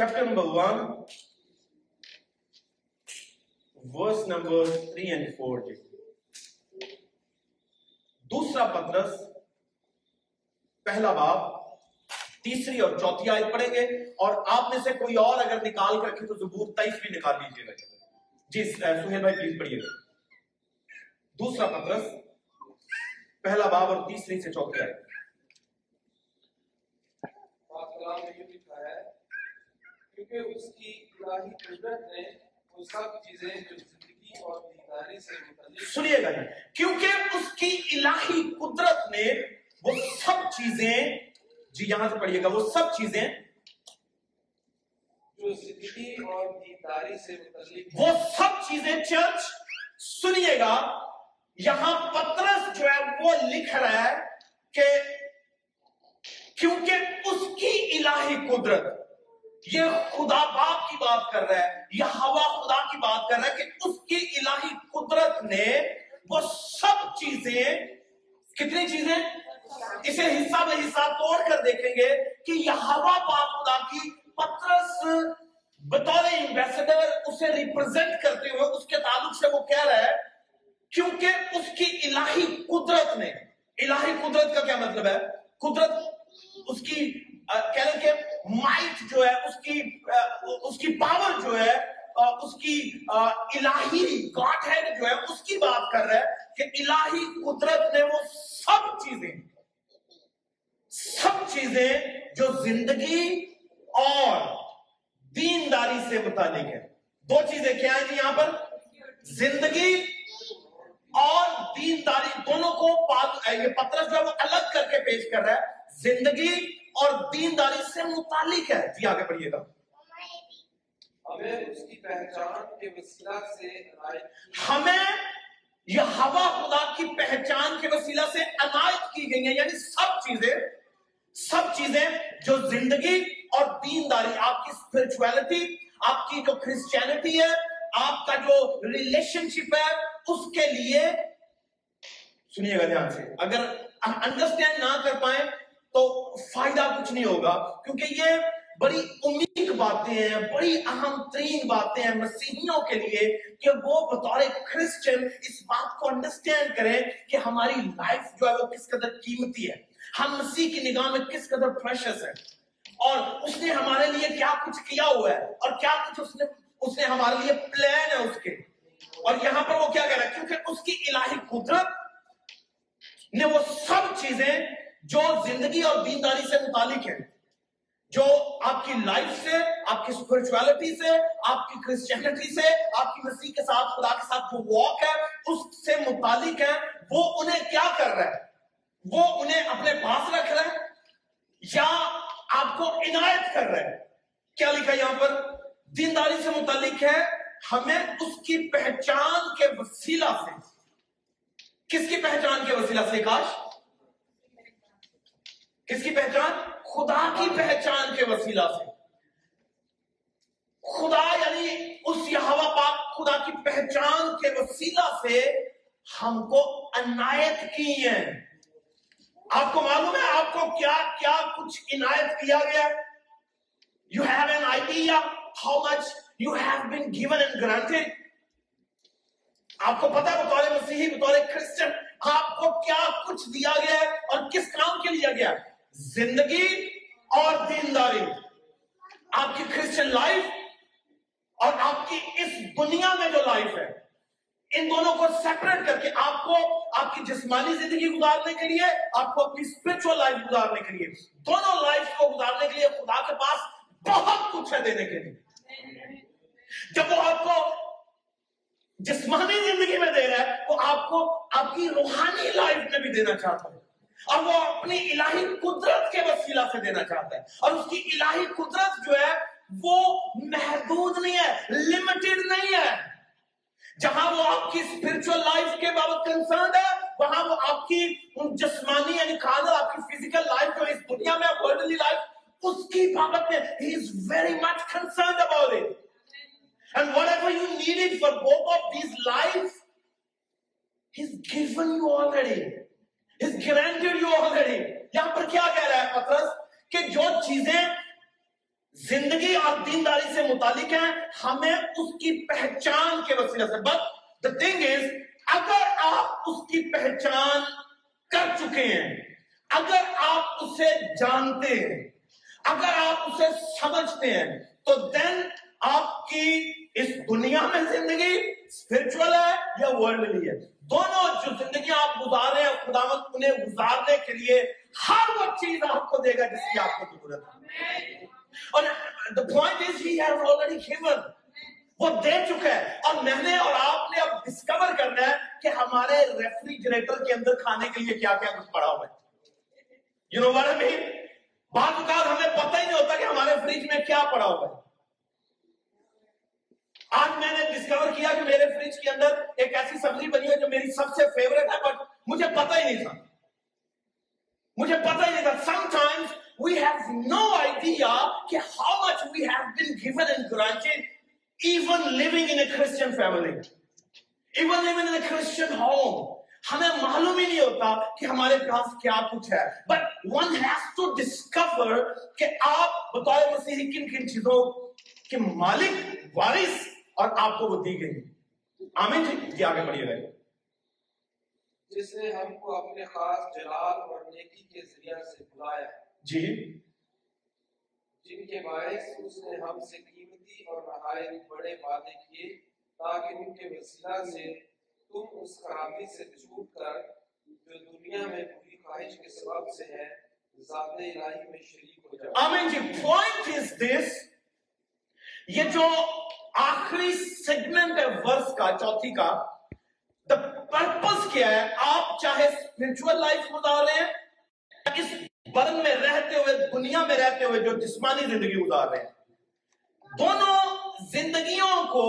chapter number 1, verse number 3 and 4. دوسرا پترس پہلا باب تیسری اور چوتھی آیت پڑھیں گے اور آپ میں سے کوئی اور اگر نکال کر کے تو زبور تیئیس بھی نکال لیجیے گا جی سہیل بھائی پلیز پڑھیے گا دوسرا پترس پہلا باب اور تیسری سے چوتھی آیت کیونکہ اس کی الہی قدرت نے وہ سب چیزیں جو زندگی اور سے متعلق سنیے گا جی، کیونکہ اس کی الہی قدرت نے وہ سب چیزیں جی یہاں سے پڑھیے گا وہ سب چیزیں جو زندگی اور سے متعلق وہ سب چیزیں چرچ سنیے گا یہاں پترس جو ہے وہ لکھ رہا ہے کہ کیونکہ اس کی الہی قدرت یہ خدا باپ کی بات کر رہا ہے، یہ ہوا خدا کی بات کر رہا ہے کہ اس کی الہی قدرت نے وہ سب چیزیں، کتنی چیزیں؟ اسے حصہ بہ حصہ توڑ کر دیکھیں گے کہ یہ ہوا باپ خدا کی پترس بطور امبیسڈر اسے ریپرزینٹ کرتے ہوئے اس کے تعلق سے وہ کہہ رہا ہے، کیونکہ اس کی الہی قدرت نے، الہی قدرت کا کیا مطلب ہے؟ قدرت پاور جو ہے اس کی الہی گاٹ ہے جو ہے، اس کی بات کر رہا ہے کہ الہی قدرت نے وہ سب چیزیں سب چیزیں جو زندگی اور دینداری سے متعلق ہے دو چیزیں کیا ہیں جی یہاں پر؟ زندگی اور دینداری دونوں کو یہ پترس جو ہے وہ الگ کر کے پیش کر رہا ہے۔ زندگی اور دینداری سے متعلق ہے۔ جی آگے پڑھیے گا۔ ہمیں اس کی پہچان کے وسیلہ سے ہمیں یہ ہوا خدا کی پہچان کے وسیلہ سے عنایت کی گئی ہیں۔ یعنی سب چیزیں سب چیزیں جو زندگی اور دینداری، آپ کی اسپرچویلٹی آپ کی جو کرسچینٹی ہے، آپ کا جو ریلیشن شپ ہے، اس کے لیے سنیے گا دھیان سے۔ اگر انڈرسٹینڈ نہ کر پائیں تو فائدہ کچھ نہیں ہوگا۔ کیونکہ یہ بڑی امید باتیں ہیں، بڑی اہم ترین باتیں ہیں مسیحیوں کے لیے کہ وہ بطور کرسچن اس بات کو انڈرسٹینڈ کریں کہ ہماری لائف جو ہے وہ کس قدر قیمتی ہے، ہم مسیح کی نگاہ میں کس قدر پریشس ہیں۔ اور اس نے ہمارے لیے کیا کچھ کیا ہوا ہے؟ اور کیا کچھ اس نے اس نے ہمارے لیے پلان ہے اس کے؟ اور یہاں پر وہ کیا کہہ رہا ہے؟ کیونکہ اس کی الہی قدرت نے وہ سب چیزیں جو زندگی اور دینداری سے متعلق ہیں جو آپ کی لائف سے، آپ کی اسپرچویلٹی سے، آپ کی کرسچینٹی سے، آپ کی مسیح کے ساتھ، خدا کے ساتھ جو واک ہے، اس سے متعلق ہے، وہ انہیں کیا کر رہا ہے؟ وہ انہیں اپنے پاس رکھ رہا ہے یا آپ کو عنایت کر رہا ہے؟ کیا لکھا یہاں پر؟ دینداری سے متعلق ہے، ہمیں اس کی پہچان کے وسیلہ سے۔ کس کی پہچان کے وسیلہ سے، کاش؟ کس کی پہچان؟ خدا کی پہچان کے وسیلہ سے۔ خدا یعنی اس یہوا پاک خدا کی پہچان کے وسیلہ سے ہم کو عنایت کی ہے۔ آپ کو معلوم ہے آپ کو کیا کیا کچھ عنایت کیا گیا؟ You have an idea how much you have been given and granted آپ کو پتا بطور مسیحی، بطور کرسچن، آپ کو کیا کچھ دیا گیا ہے اور کس کام کے لیا گیا ہے؟ زندگی اور دینداری۔ آپ کی کرسچن لائف اور آپ کی اس دنیا میں جو لائف ہے، ان دونوں کو سیپریٹ کر کے آپ کو آپ کی جسمانی زندگی گزارنے کے لیے، آپ کو اپنی اسپرچل لائف گزارنے کے لیے۔ دونوں لائف کو گزارنے کے لیے خدا کے پاس بہت کچھ ہے دینے کے لیے۔ جب وہ آپ کو جسمانی زندگی میں دے رہا ہے، وہ آپ کو آپ کی روحانی لائف میں بھی دینا چاہتا ہے۔ اور وہ اپنی الہی قدرت کے وسیلہ سے دینا چاہتا ہے۔ اور اس کی الہی قدرت جو ہے، وہ محدود نہیں ہے لمیٹڈ نہیں ہے۔ جہاں وہ آپ کی اسپرچل لائف کے بابت کنسرنڈ ہے، وہاں وہ آپ کی جسمانی یعنی کھانا، آپ کی فزیکل لائف جو اس دنیا میں، آپ ورڈلی لائف اس کی بابت میں he is very much concerned about it and whatever you you need it for both of these life he is given as granted you already یہاں پر کیا کہہ رہا ہے پترس کہ جو چیزیں زندگی اور دینداری سے متعلق ہیں ہمیں اس کی پہچان کے وسیلے سے بٹ دا تھنگ از اگر آپ اس کی پہچان کر چکے ہیں اگر آپ اسے جانتے ہیں اگر آپ اسے سمجھتے ہیں تو دین آپ کی اس دنیا میں زندگی اسپرچل ہے یا ورلڈلی ہے دونوں جو زندگی آپ گزار رہے ہیں، خداوند انہیں گزارنے کے لیے ہر وہ چیز آپ کو دے گا جس کی آپ کو ضرورت ہے۔ اور the point is he has already given وہ دے چکا ہے۔ اور میں نے اور آپ نے اب ڈسکور کرنا ہے کہ ہمارے ریفریجریٹر کے اندر کھانے کے لیے کیا کیا کچھ پڑا ہوا ہے۔ You know what I mean بعض اوقات ہمیں پتہ ہی نہیں ہوتا کہ ہمارے فریج میں کیا پڑا ہوا ہے۔ آج میں نے ڈسکور کیا کہ میرے فریج کے اندر ایک ایسی سبزی بنی ہے جو میری سب سے فیوریٹ ہے بٹ مجھے پتہ ہی نہیں تھا۔ مجھے پتہ ہی نہیں تھا۔ Sometimes we have no idea کہ how much we have been given and granted even living in a Christian family even living in a Christian home ہمیں معلوم ہی نہیں ہوتا کہ ہمارے پاس کیا کچھ ہے۔ But one has to discover کہ آپ بطور مسیحی کن کن چیزوں کے مالک، وارث اور آپ کو وہ دی گئی۔ آمین جی جی آگے بڑھیے گا۔ جس نے ہم کو اپنے خاص جلال اور نیکی کے ذریعہ سے بلایا۔ جی۔ جن کے باعث اس نے ہم سے قیمتی اور نہایت بڑے وعدے کیے تاکہ ان کے وسیلہ سے تم اس خرابی سے چھوٹ کر جو دنیا میں بری خواہش کے سبب سے ہے ذات الہی میں شریک ہو جاؤ۔ آمین جی پوائنٹ از دس یہ جو آخری سیگمنٹ ہے ورس کا، چوتھی کا۔ دا پرپس کیا ہے؟ آپ چاہے اسپرچل لائف گزار رہے ہیں اس بدن میں رہتے ہوئے، دنیا میں رہتے ہوئے جو جسمانی زندگی گزار رہے ہیں دونوں زندگیوں کو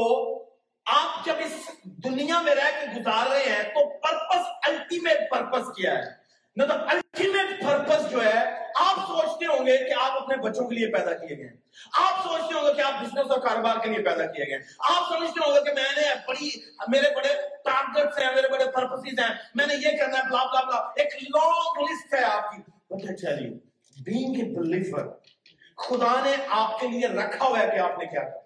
آپ جب اس دنیا میں رہ کے گزار رہے ہیں، تو پرپس الٹیمیٹ پرپس کیا ہے؟ مطلب الٹیمیٹ پرپس جو ہے، آپ سوچتے ہوں گے کہ آپ اپنے بچوں کے لیے پیدا کیے گئے آپ سوچتے ہوں گے کہ آپ بزنس اور کاروبار کے لیے پیدا کیے گئے آپ سمجھتے ہوں گے کہ میں نے بڑی، میرے بڑے ٹارگیٹس ہیں، میرے بڑے پرپسز ہیں۔ میں نے یہ کرنا ہے بلا بلا بلا ایک لانگ لسٹ ہے آپ کی۔ But I tell you being a believer خدا نے آپ کے لیے رکھا ہوا ہے کہ آپ نے کیا کرنا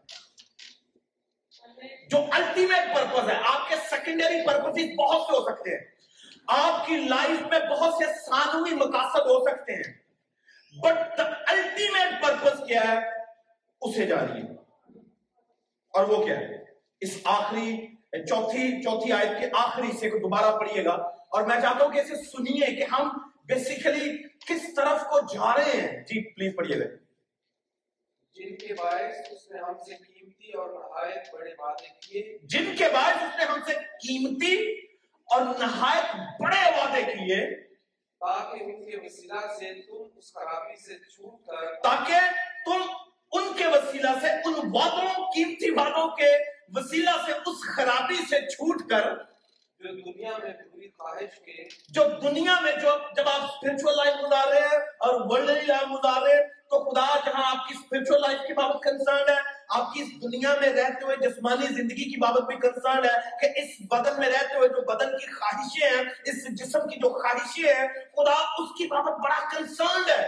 جو الٹیمیٹ پرپز ہے، آپ کے سیکنڈری پرپز بہت سے ہو سکتے ہیں۔ آپ کی لائف میں بہت سے ثانوی مقاصد ہو سکتے ہیں۔ بٹ دا الٹیمیٹ پرپز کیا ہے؟ اسے جانیے۔ اور وہ کیا ہے؟ اس آخری چوتھی چوتھی آیت کے آخری سے کو دوبارہ پڑھیے گا۔ اور میں چاہتا ہوں کہ اسے سنیے کہ ہم بیسیکلی کس طرف کو جا رہے ہیں۔ جی پلیز پڑھیے۔ گا جن کے باعث اس نے ہم سے قیمتی اور نہایت بڑے وعدے کیے۔ جن کے باعث اس نے ہم سے قیمتی اور نہایت بڑے وعدے کیے تاکہ ان کے وسیلہ سے تم اس خرابی سے چھوٹ کر تاکہ تم ان کے وسیلہ سے ان وعدوں قیمتی وعدوں کے وسیلہ سے اس خرابی سے چھوٹ کر جو دنیا میں بری خواہش کے جو دنیا میں جو جب آپ اسپرچل لائف گزار رہے ہیں اور ورلڈلی لائف گزار رہے ہیں تو خدا جہاں آپ کی اسپرچل لائف کی بابت کنسرن ہے آپ کی اس دنیا میں رہتے ہوئے جسمانی زندگی کی بابت بھی کنسرن ہے کہ اس بدن میں رہتے ہوئے جو بدن کی خواہشیں ہیں، اس جسم کی جو خواہشیں ہیں، خدا اس کی بابت بڑا کنسرن ہے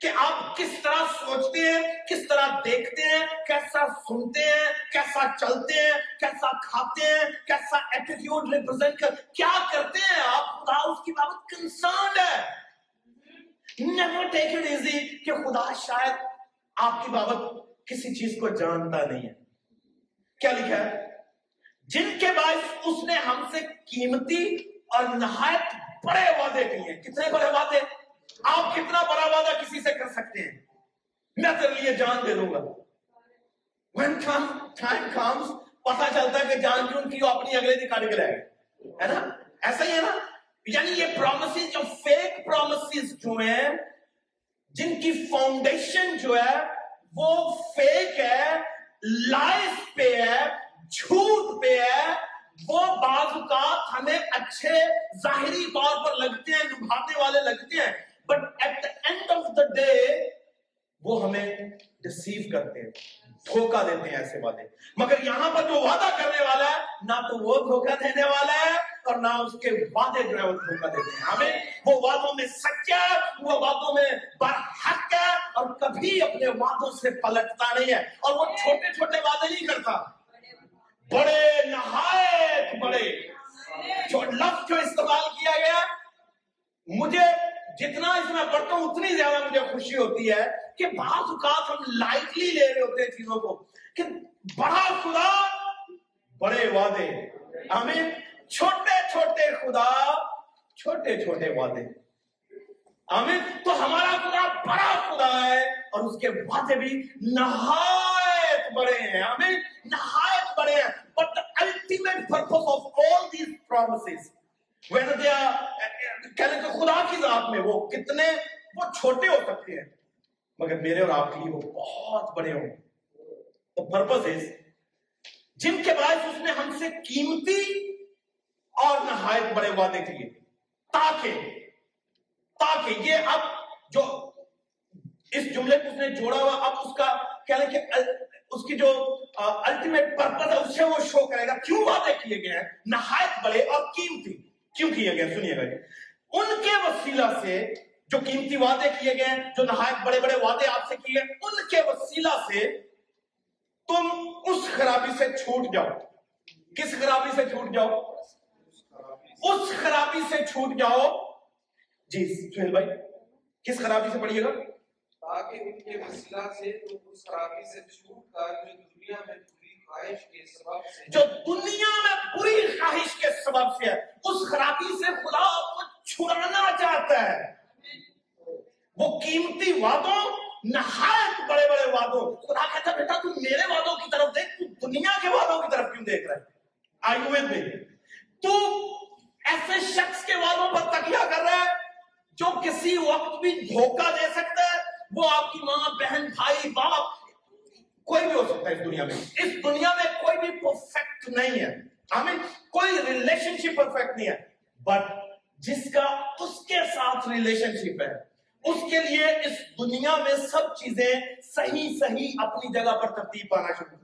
کہ آپ کس طرح سوچتے ہیں، کس طرح دیکھتے ہیں، کیسا سنتے ہیں، کیسا چلتے ہیں، کیسا کھاتے ہیں، کیسا ایٹیٹیوڈ ریپرزینٹ کر، کیا کرتے ہیں آپ؟ خدا اس کی بابت کنسرن ہے۔ نیور ٹیک اٹ ایزی کہ خدا شاید آپ کی بابت کسی چیز کو جانتا نہیں ہے۔ کیا لکھا ہے؟ جن کے باعث اس نے ہم سے قیمتی اور نہایت بڑے وعدے کیے ہیں۔ کتنے بڑے وعدے؟ آپ کتنا بڑا وعدہ کسی سے کر سکتے ہیں؟ میں تیرے لیے جان دے دوں گا۔ When come time comes پتا چلتا ہے کہ جان جون کی وہ اپنی اگلے دن کاٹ کے رہ ہے نا؟ ایسا ہی ہے نا؟ یعنی یہ پرومسز جو فیک پرومسز جو ہیں، جن کی فاؤنڈیشن جو ہے وہ فیک ہے لائف پہ ہے، جھوٹ پہ ہے، وہ بعض اوقات ہمیں اچھے ظاہری طور پر لگتے ہیں لبھانے والے لگتے ہیں but at the end of the day وہ ہمیں ڈسیو کرتے ہیں۔ دھوکہ دیتے ہیں ایسے وعدے مگر یہاں پر جو وعدہ کرنے والا ہے، نہ تو وہ دھوکہ دینے والا ہے اور نہ اس کے وعدے جو ہے وہ دھوکہ دیتے ہیں۔ ہمیں وہ وعدوں میں سچا ہے، وہ وعدوں میں برحق ہے اور کبھی اپنے وعدوں سے پلٹتا نہیں ہے۔ اور وہ چھوٹے چھوٹے وعدے نہیں کرتا۔ بڑے نہایت بڑے۔ جو لفظ جو استعمال کیا گیا، مجھے جتنا اس میں پڑھتا ہوں، اتنی زیادہ مجھے خوشی ہوتی ہے کہ بعض اوقات ہم لائٹلی لے رہے ہوتے ہیں چیزوں کو کہ بڑا خدا، بڑے وعدے۔ آمین چھوٹے چھوٹے خدا، چھوٹے چھوٹے وعدے۔ آمین تو ہمارا خدا بڑا خدا ہے اور اس کے وعدے بھی نہایت بڑے ہیں۔ آمین نہایت بڑے ہیں۔ But the ultimate purpose of all these promises whether they are کہنے کہ خدا کی ذات میں وہ کتنے وہ چھوٹے ہو سکتے ہیں۔ مگر میرے اور آپ کے لیے وہ بہت بڑے ہوں۔ The purpose is جن کے باعث اس نے ہم سے قیمتی اور نہایت بڑے وعدے کیے تاکہ تاکہ یہ اب جو اس جملے کو اس نے جوڑا ہوا، اب اس کا کہنے کہ اس کی جو الٹیمیٹ پرپز ہے، اس سے وہ شو کرے گا۔ کیوں وعدے کیے گئے ہیں؟ نہایت بڑے اور قیمتی۔ کیوں کیے گئے؟ سنیے گا ان کے وسیلہ سے جو قیمتی وعدے کیے گئے ہیں جو نہایت بڑے بڑے وعدے آپ سے کیے ان کے وسیلہ سے تم اس خرابی سے چھوٹ جاؤ۔ کس خرابی سے چھوٹ جاؤ؟ اس خرابی سے چھوٹ جاؤ۔ جی سہیل بھائی کس خرابی سے پڑھیے گا؟ تاکہ ان کے وسیلہ سے تم اس خرابی سے چھوٹ کر جو دنیا میں بری خواہش کے سبب سے جو دنیا میں بری خواہش کے سبب سے ہے اس خرابی سے خدا چھڑانا چاہتا ہے۔ وہ قیمتی وعدوں، نہایت بڑے بڑے وعدوں۔ خدا کہتا ہے، بیٹا تم میرے وعدوں کی طرف دیکھ، تو دنیا کے وعدوں کی طرف کیوں دیکھ رہا ہے؟ آئی with me? تو ایسے شخص کے وعدوں پر تکیہ کر رہا ہے، جو کسی وقت بھی دھوکہ دے سکتا ہے۔ وہ آپ کی ماں، بہن، بھائی، باپ، کوئی بھی ہو سکتا ہے اس دنیا میں۔ اس دنیا میں کوئی بھی پرفیکٹ نہیں ہے۔ آمین، کوئی ریلیشن شپ پرفیکٹ نہیں ہے۔ بٹ جس کا اس کے ساتھ ریلیشن شپ ہے۔ اس کے لیے اس دنیا میں سب چیزیں صحیح صحیح اپنی جگہ پر ترتیب پانا شروع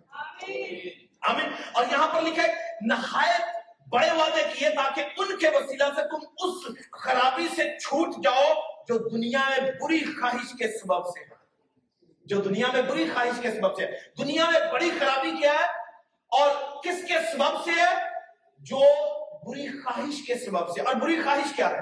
آمین۔ اور یہاں پر لکھا ہے، نہایت بڑے وعدے کیے تاکہ ان کے وسیلہ سے تم اس خرابی سے چھوٹ جاؤ جو دنیا میں بری خواہش کے سبب سے ہے۔ جو دنیا میں بری خواہش کے سبب سے ہے۔ دنیا میں بڑی خرابی کیا ہے اور کس کے سبب سے ہے؟ جو بری خواہش کے سبب سے۔ اور بری خواہش کیا ہے؟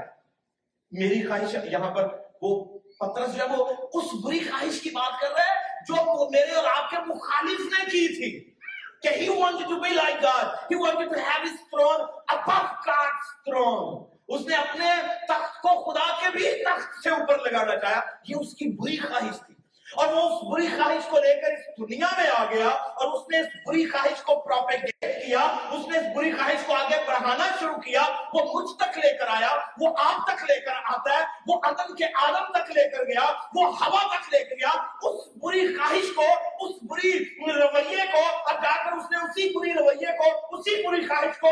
میری خواہش یہاں پر وہ پترس جو ہے وہ اس بری خواہش کی بات کر رہا ہے جو میرے اور آپ کے مخالف نے کی تھی۔ کہ he wanted to be like God. He wanted to have his throne above God's throne. اس نے اپنے تخت کو خدا کے بھی تخت سے اوپر لگانا چاہا۔ یہ اس کی بری خواہش تھی۔ اور وہ اس بری خواہش کو لے کر اس دنیا میں آ گیا اور اس نے اس بری خواہش کو پروپیگیٹ کیا، اس نے اس بری خواہش کو آگے بڑھانا شروع کیا، وہ مجھ تک لے کر آیا، وہ آپ تک لے کر آتا ہے، وہ عدم کے عالم تک لے کر گیا، وہ ہوا تک لے کر گیا، اس بری خواہش کو، اس بری رویے کو اور جا کر اس نے اسی بری رویے کو، اسی بری خواہش کو،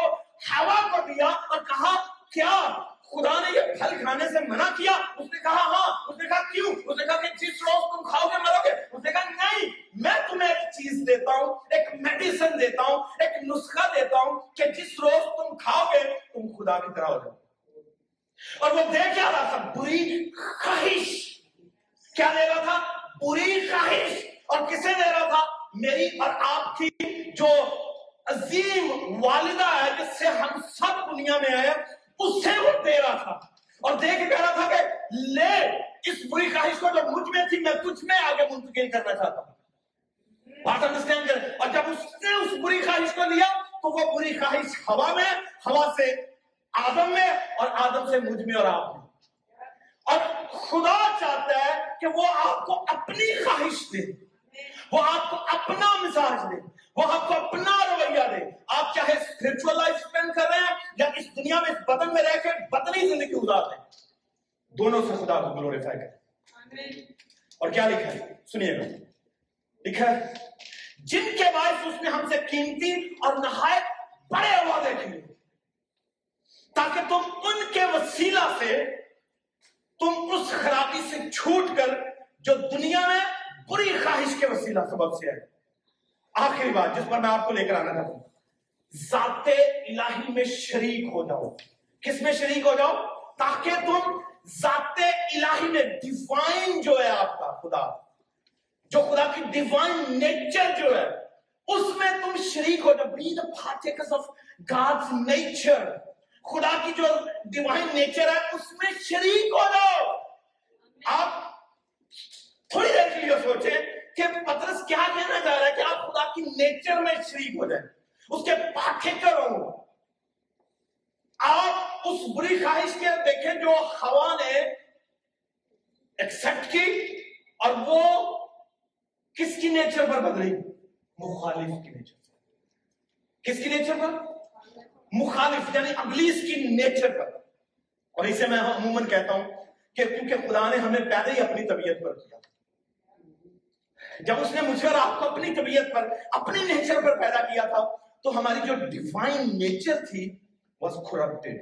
ہوا کو دیا اور کہا، کیا خدا نے یہ پھل کھانے سے منع کیا؟ اس نے کہا ہاں. اس نے کہا، کیوں؟ اس نے کہا کہ جس روز تم کھاؤ گے مرو گے۔ اس نے کہا، نہیں، میں تمہیں ایک چیز دیتا ہوں، ایک میڈیسن دیتا ہوں، ایک نسخہ دیتا ہوں کہ جس روز تم کھاؤ گے، تم خدا کی طرح ہو جاؤ۔ اور وہ دے کیا رہا تھا؟ بری خواہش۔ کیا دے رہا تھا؟ بری خواہش۔ اور کسے دے رہا تھا؟ میری اور آپ کی جو عظیم والدہ ہے، جس سے ہم سب دنیا میں آئے اس سے وہ دے رہا تھا۔ اور دے کے کہہ رہا تھا کہ لے، اس بری خواہش کو جو مجھ میں تھی، میں تجھ میں آگے منتقل کرنا چاہتا ہوں۔ بات انڈرسٹینڈ کر اور جب اس نے اس بری خواہش کو لیا، تو وہ بری خواہش ہوا میں، ہوا سے آدم میں اور آدم سے مجھ میں اور آپ میں۔ اور خدا چاہتا ہے کہ وہ آپ کو اپنی خواہش دے، وہ آپ کو اپنا مزاج دے۔ وہ آپ کو اپنا رویہ دے۔ آپ چاہے اسپرچل لائف اسپینڈ کر رہے ہیں یا اس دنیا میں اس بدن میں رہ کے بدنی زندگی گزار دیں دونوں سے خدا کو گلوریفائی کریں۔ اور کیا لکھا ہے؟ سنیے گا۔ لکھا ہے جن کے باعث اس نے ہم سے قیمتی اور نہایت بڑے وعدے کیے۔ تاکہ تم ان کے وسیلہ سے تم اس خرابی سے چھوٹ کر جو دنیا میں بری خواہش کے وسیلہ سبب سے ہے آخری بات جس پر میں آپ کو لے کر آنا چاہتا ہوں۔ ذات الہی میں شریک ہو جاؤ۔ کس میں شریک ہو جاؤ؟ تاکہ تم ذات الہی میں ڈیوائن جو ہے آپ کا خدا، جو خدا کی ڈیوائن نیچر جو ہے، اس میں تم شریک ہو۔ جاؤ be the partakers of God's nature خدا کی جو ڈیوائن نیچر ہے، اس میں شریک ہو جاؤ۔ آپ تھوڑی دیر کے لیے سوچیں۔ کہ پترس کیا کہنا چاہ رہا ہے کہ آپ خدا کی نیچر میں شریک ہو جائیں۔ اس کے پاٹھیکر ہوں آپ اس بری خواہش کے دیکھیں جو ہوا نے ایکسپٹ کی اور وہ کس کی نیچر پر بدلی؟ مخالف کی نیچر پر۔ کس کی نیچر پر؟ مخالف یعنی ابلیس کی نیچر پر۔ اور اسے میں عموماً کہتا ہوں کہ کیونکہ خدا نے ہمیں پیدا ہی اپنی طبیعت پر کیا۔ جب اس نے مجھے اور آپ کو اپنی طبیعت پر، اپنی نیچر پر پیدا کیا تھا، تو ہماری جو ڈیوائن نیچر تھی was corrupted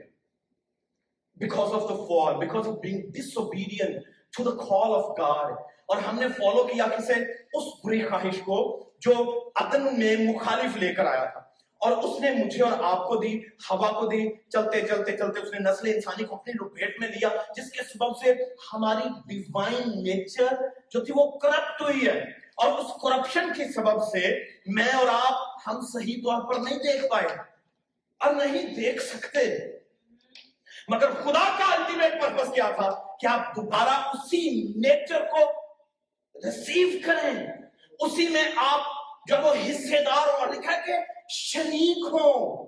because of the fall because of being disobedient to the call of God. اور ہم نے فالو کیا کسے؟ اس بری خواہش کو جو عدن میں مخالف لے کر آیا تھا۔ اور اس نے مجھے اور آپ کو دی، ہوا کو دی۔ چلتے چلتے چلتے اس نے نسل انسانی کو اپنی لپیٹ میں لیا جس کے سبب سے ہماری ڈیوائن نیچر جو تھی وہ کرپٹ ہوئی ہے۔ اور اس کرپشن کے سبب سے میں اور آپ ہم صحیح طور پر نہیں دیکھ پائے۔ اور نہیں دیکھ سکتے۔ مگر خدا کا الٹیمیٹ پرپس کیا تھا کہ آپ دوبارہ اسی نیچر کو ریسیو کریں۔ اسی میں آپ جب وہ حصے دار اور لکھا کہ شریک ہو۔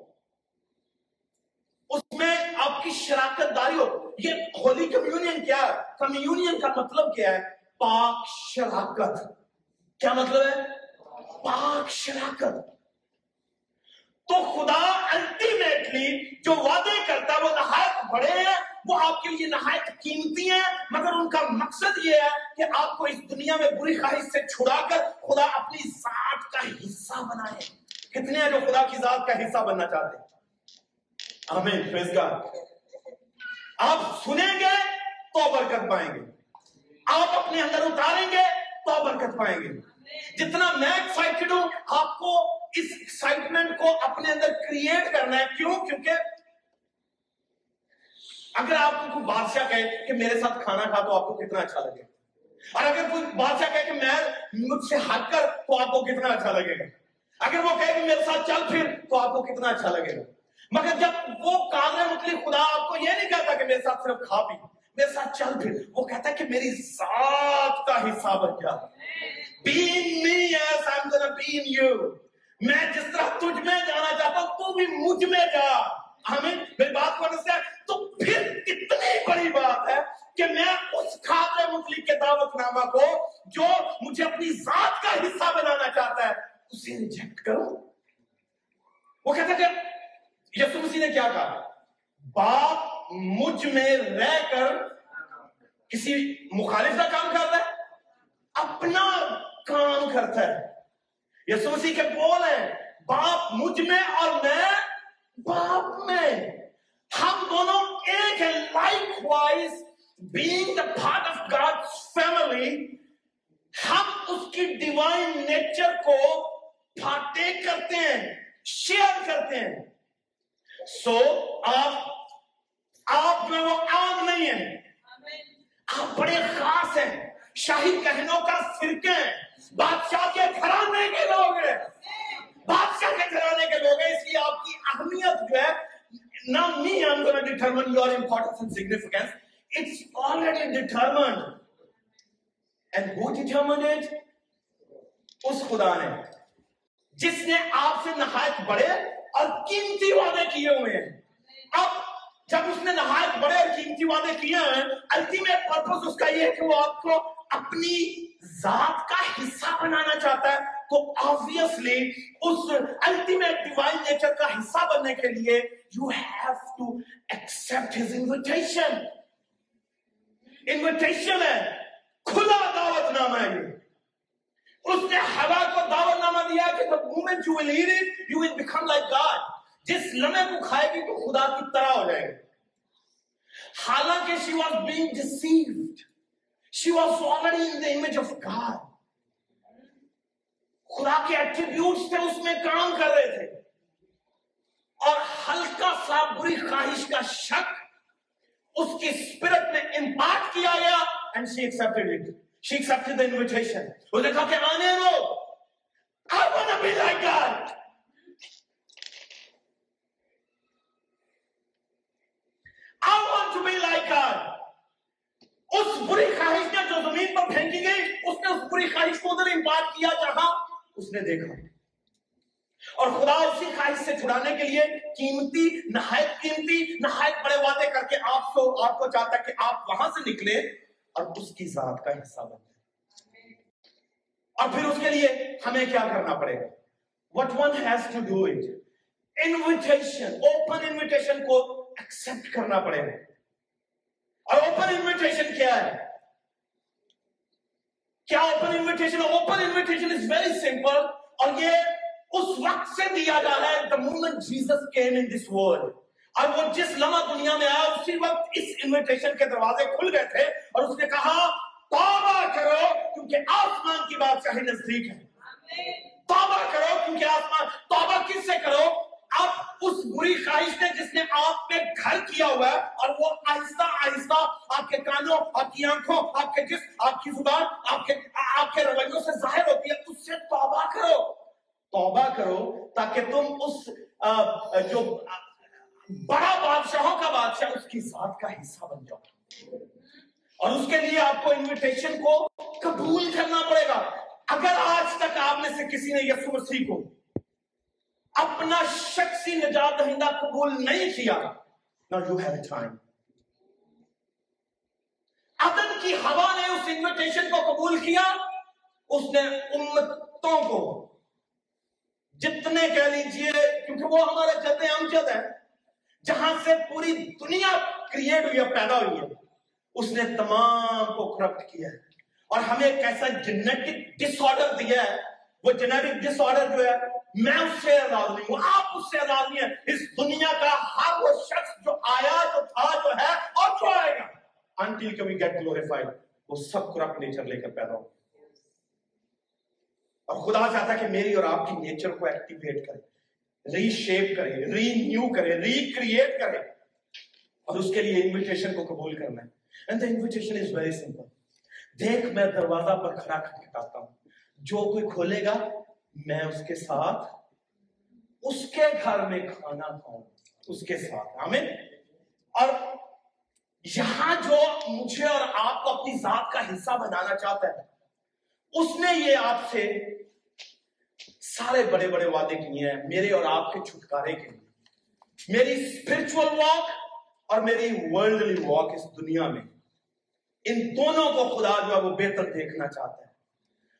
اس میں آپ کی شراکت داری ہو۔ یہ ہولی کمیونین کیا ہے؟ کمیونین کا مطلب کیا ہے؟ پاک شراکت۔ کیا مطلب ہے؟ پاک شراکت تو خدا الٹیمیٹلی جو وعدے کرتا ہے، وہ نہایت بڑے ہیں، وہ آپ کے لیے نہایت قیمتی ہیں، مگر ان کا مقصد یہ ہے کہ آپ کو اس دنیا میں بری خواہش سے چھڑا کر خدا اپنی ذات کا حصہ بنائے۔ کتنے ہیں جو خدا کی ذات کا حصہ بننا چاہتے ہیں؟ آمین آپ سنیں گے تو برکت پائیں گے۔ آپ اپنے اندر اتاریں گے تو برکت پائیں گے۔ جتنا میں ایکسائٹڈ ہوں، آپ کو اس ایکسائٹمنٹ کو اپنے اندر کریٹ کرنا ہے۔ کیوں؟ کیونکہ اگر آپ کو کوئی بادشاہ کہے کہ میرے ساتھ کھانا کھا تو آپ کو کتنا اچھا لگے اور اگر کوئی بادشاہ کہے کہ میں مجھ سے ہٹ کر تو آپ کو کتنا اچھا لگے گا۔ اگر وہ کہے کہ میرے ساتھ چل پھر تو آپ کو کتنا اچھا لگے گا۔ مگر جب وہ قادر مطلق خدا آپ کو یہ نہیں کہتا کہ میرے ساتھ صرف کھا پی، میرے ساتھ چل پھر، وہ کہتا ہے کہ میری ذات کا حصہ بن جا Be in me as I'm gonna be in you. میں جس طرح تجھ میں جانا چاہتا ہوں، تو بھی مجھ میں جا۔ ہمیں میری بات کو ہے تو پھر کتنی بڑی بات ہے کہ میں اس خاطر مطلق کے دعوت نامہ کو جو مجھے اپنی ذات کا حصہ بنانا چاہتا ہے، اسے ریجیکٹ کروں۔ وہ کہتا کہ یسو مسیح نے کیا کہا؟ باپ مجھ میں رہ کر کسی مخالف کا کام کر رہا ہے، اپنا کام کرتا ہے۔ یسو مسیح کے بول ہیں باپ مجھ میں اور میں باپ میں۔ ہم دونوں ایک ہیں۔ Likewise being the part of God family ہم اس کی ڈیوائن نیچر کو پارٹیک کرتے ہیں شیئر کرتے ہیں۔ سو آپ آپ جو وہ عام نہیں ہیں آپ بڑے خاص ہیں۔ شاہی کہنوں کا فرقے ہیں بادشاہ کے گھرانے کے لوگ ہیں۔ بادشاہ کے گھرانے کے لوگ ہیں۔ اس لیے آپ کی اہمیت جو ہے now me I'm going to determine your importance and significance. It's already determined. And who determined it? اس خدا نے۔ جس نے آپ سے نہایت بڑے اور قیمتی وعدے کیے ہوئے ہیں۔ اب جب اس نے نہایت بڑے اور قیمتی وعدے کیے ہیں الٹیمیٹ پرپس اس کا یہ ہے کہ وہ آپ کو اپنی ذات کا حصہ بنانا چاہتا ہے تو آبویسلی اس الٹیمیٹ ڈیوائن نیچر کا حصہ بننے کے لیے you have to accept his invitation invitation ہے کھلا دعوت نامہ ہے اس نے ہوا کو دعوت نامہ دیا کہ the moment you will eat it you will become like God. جس لمحے کو کھائے گی تو خدا کی طرح ہو جائے گی. حالانکہ she was being deceived. She was already in the image of God. خدا کے ایٹریبیوٹس تھے، اس میں کام کر رہے تھے۔ اور ہلکا سا بری خواہش کا شک اس کی اسپرٹ میں امپارٹ کیا گیا and she accepted it she accepted the invitation اس نے کہا کہ آنے دو۔ I want to be like God. I want to be like God. اس بری خواہش نے جو زمین پر پھینکی گئی، اس نے اس بری خواہش کو ادھر امپارٹ کیا جہاں اس نے دیکھا۔ اور خدا اسی خواہش سے چھڑانے کے لیے قیمتی، نہایت قیمتی، نہایت بڑے وعدے کر کے آپ کو آپ کو چاہتا ہے کہ آپ وہاں سے نکلے اور اس کی ذات کا حصہ بن جائے اور پھر اس کے لیے ہمیں کیا کرنا پڑے؟ گا what one has to do it invitation open invitation کو ایکسپٹ کرنا پڑے۔ گا اور اوپن انویٹیشن کیا ہے؟ کیا open invitation open invitation is very simple اور یہ اس وقت سے دیا جا رہا ہے the moment Jesus came in this world اور وہ جس لمحہ دنیا میں آیا، اسی وقت اس انویٹیشن کے دروازے کھل گئے تھے اور اس نے کہا، توبہ کرو کیونکہ آسمان کی بادشاہی نزدیک ہے۔ توبہ کرو کیونکہ آسمان توبہ کس سے کرو؟ اب اس بری خواہش نے جس نے آپ پہ گھر کیا ہوا ہے آپ کی آنکھوں آپ کے جسم آپ کی زبان آپ کے آپ کے رویوں سے ظاہر ہوتی ہے اس سے توبہ کرو۔ توبہ کرو تاکہ تم اس آ، جو بڑا بادشاہوں کا بادشاہ اس کی ذات کا حصہ بن جاؤ۔ اور اس کے لیے آپ کو انویٹیشن کو قبول کرنا پڑے گا۔ اگر آج تک آپ میں سے کسی نے یسوع مسیح کو اپنا شخصی نجات دہندہ قبول نہیں کیا now you have a time عدن کی ہوا نے اس انویٹیشن کو قبول کیا، اس نے امتوں کو جتنے کہہ لیجیے، کیونکہ وہ ہمارا جد امجد ہے جہاں سے پوری دنیا کریٹ ہوئی ہے پیدا ہوئی ہے، اس نے تمام کو کرپٹ کیا ہے۔ اور ہمیں ایک ایسا جنیٹک ڈس آرڈر دیا ہے، وہ جنیٹک ڈس آرڈر جو ہے، میں اس سے آزاد نہیں ہوں، آپ اس سے آزاد نہیں ہیں۔ اس دنیا کا ہر وہ شخص جو آیا، جو تھا، جو ہے، اور جو آئے گا۔ Until we get glorified وہ سب کرپٹ نیچر لے کر پیدا ہو اور خدا چاہتا ہے کہ میری اور آپ کی نیچر کو ایکٹیویٹ کرے ری شیپ کرے ری نیو کرے ری کریٹ کرے۔ اور اس کے لیے انویٹیشن کو قبول کرنا ہے۔ And the invitation is very simple دیکھ، میں دروازہ پر کھڑا کھٹکھٹاتا ہوں۔ جو کوئی کھولے گا، میں اس کے ساتھ، اس کے گھر میں کھانا کھاؤں۔ اس کے ساتھ۔ آمین۔ اور یہاں جو مجھے اور آپ کو اپنی ذات کا حصہ بنانا چاہتا ہے، اس نے یہ آپ سے سارے بڑے بڑے وعدے کیے ہیں، میرے اور آپ کے چھٹکارے کے لیے۔ میری اسپرچل واک اور میری ورلڈلی واک اس دنیا میں۔ ان دونوں کو خدا جو ہے وہ بہتر دیکھنا چاہتا ہے۔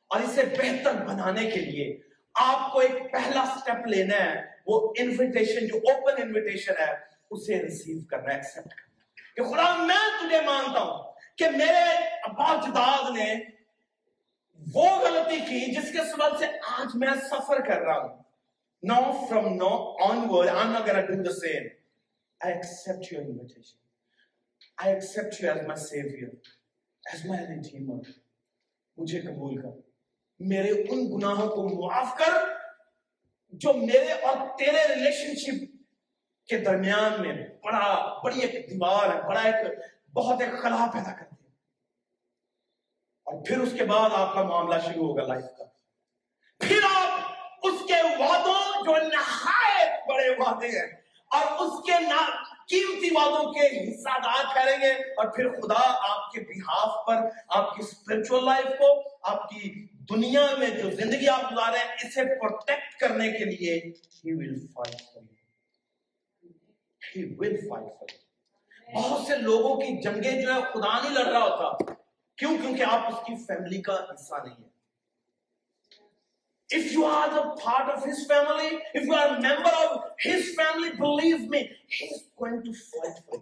اور اسے بہتر بنانے کے لیے آپ کو ایک پہلا سٹیپ لینا ہے، وہ انویٹیشن جو اوپن انویٹیشن ہے، اسے ریسیو کرنا ایکسپٹ کرنا۔ کہ خدا میں تجھے مانتا ہوں کہ میرے ابا جداد نے وہ غلطی کی جس کے سبب سے آج میں سفر کر رہا ہوں no from now onward I not gonna do the same I accept your invitation. I accept you as my savior, as my redeemer. مجھے قبول کر میرے ان گناہوں کو معاف کر جو میرے اور تیرے ریلیشن شپ کے درمیان میں بڑا، بڑی ایک دیوار ہے، بڑا ایک بہت ایک خلا پیدا کرتی ہے اور پھر اس کے بعد آپ کا معاملہ شروع ہوگا لائف کا۔ پھر آپ اس کے وعدوں جو نہایت بڑے وعدے ہیں، اور اس کے نا، قیمتی وعدوں کے حصہ دار ٹھہریں گے۔ اور پھر خدا آپ کے بحاف پر، آپ کی اسپرچل لائف کو، آپ کی دنیا میں جو زندگی آپ گزارے ہیں، اسے پروٹیکٹ کرنے کے لیے he will fight for you he will fight for بہت سے لوگوں کی جنگیں جو ہے خدا نہیں لڑ رہا ہوتا۔ کیوں؟ کیونکہ آپ اس کی فیملی کا حصہ نہیں ہیں۔ If you are the part of his family, if you are a member of his family, believe me, he is going to fight for you.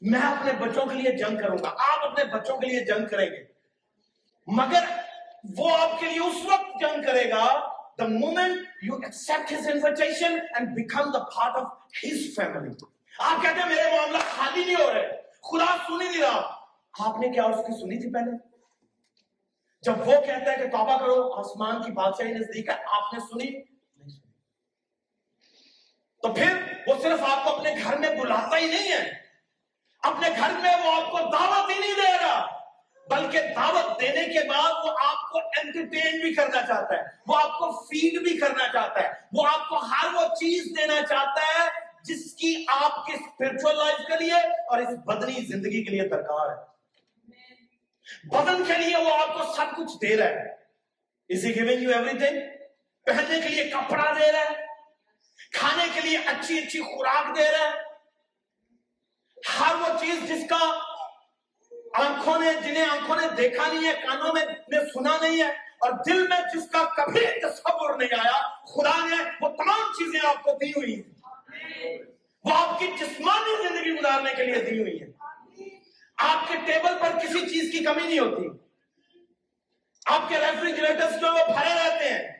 میں اپنے بچوں کے لیے جنگ کروں گا۔ آپ اپنے بچوں کے لیے جنگ کریں گے۔ مگر وہ آپ کے لیے اس وقت جنگ کرے گا the moment you accept his invitation and become the part of his family. آپ کہتے ہیں میرے معاملہ خالی نہیں ہو رہے خدا سنی نہیں رہا۔ آپ نے کیا اس کی سنی تھی پہلے؟ جب وہ کہتا ہے کہ توبہ کرو، آسمان کی بادشاہی نزدیک ہے، آپ نے سنی۔ تو پھر وہ صرف آپ کو اپنے گھر میں بلاتا ہی نہیں ہے۔ اپنے گھر میں وہ آپ کو دعوت ہی نہیں دے رہا۔ بلکہ دعوت دینے کے بعد وہ آپ کو انٹرٹین بھی کرنا چاہتا ہے، وہ آپ کو فیڈ بھی کرنا چاہتا ہے، وہ آپ کو ہر وہ چیز دینا چاہتا ہے جس کی آپ کی اسپرچل لائف کے لیے اور اس بدنی زندگی کے لیے درکار ہے۔ بدن کے لیے وہ آپ کو سب کچھ دے رہا ہے۔ Is he giving you everything? پہننے کے لیے کپڑا دے رہا ہے۔ کھانے کے لیے اچھی اچھی خوراک دے رہا ہے۔ ہر وہ چیز جس کا آنکھوں نے جنہیں آنکھوں نے دیکھا نہیں ہے، کانوں میں نے سنا نہیں ہے۔ اور دل میں جس کا کبھی تصور نہیں آیا، خدا نے وہ تمام چیزیں آپ کو دی ہوئی ہیں۔ وہ آپ کی جسمانی زندگی گزارنے کے لیے دی ہوئی ہے آپ کے ٹیبل پر کسی چیز کی کمی نہیں ہوتی۔ آپ کے ریفریجریٹر جو وہ بھرے رہتے ہیں۔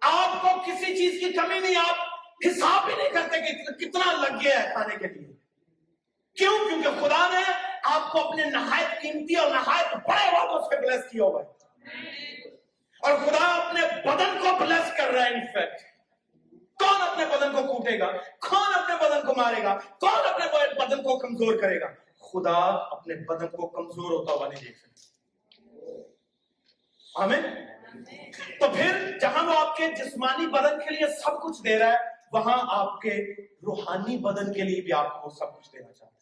آپ کو کسی چیز کی کمی نہیں، آپ حساب بھی نہیں کرتے کہ کتنا لگ گیا ہے کھانے کے لیے۔ کیوں؟ کیونکہ خدا نے آپ کو اپنے نہایت قیمتی اور نہایت بڑے وعدوں سے بلیس کیا ہوا ہے۔ اور خدا اپنے بدن کو بلیس کر رہا ہے انفیکٹ کون اپنے بدن کو کوٹے گا؟ کون اپنے بدن کو مارے گا؟ کون اپنے بدن کو کمزور کرے گا؟ خدا اپنے بدن کو کمزور ہوتا ہوا نہیں دیکھ سکتا۔ ہمیں تو پھر جہاں وہ آپ کے جسمانی بدن کے لیے سب کچھ دے رہا ہے، وہاں آپ کے روحانی بدن کے لیے بھی آپ کو سب کچھ دینا چاہتا ہے۔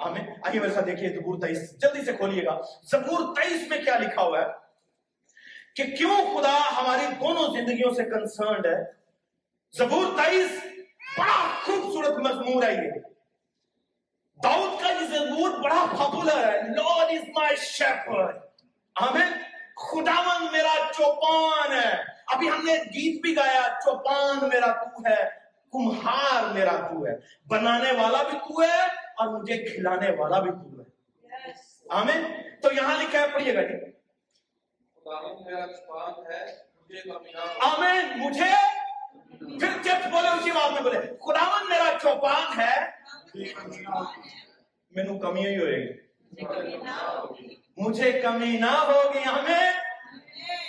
آمین. آئیے میرے ساتھ دیکھیے زبور تیئیس جلدی سے کھولیے گا. زبور تیئیس میں کیا لکھا ہوا ہے؟ کہ کیوں خدا ہماری دونوں زندگیوں سے کنسرنڈ ہے؟ زبور تیئیس بڑا خوبصورت مضمور ہے یہ. داؤد کا یہ زبور بڑا پاپولر ہے. لارڈ از مائی شیپرڈ آمین. خداون میرا چوپان ہے. ابھی ہم نے گیت بھی گایا، چوپان میرا تو ہے، کمہار میرا تو ہے. بنانے والا بھی تو ہے اور مجھے کھلانے والا بھی تو ہے۔ آمین؟ تو یہاں لکھا ہے پڑھیے گا جی۔ آمین؟ مجھے؟ پھر جب بولے اسی بات میں بولے۔ خداون میرا چوپان ہے۔ مینو کمی ہی ہوئے گی۔ مجھے کمی نہ ہوگی ہمیں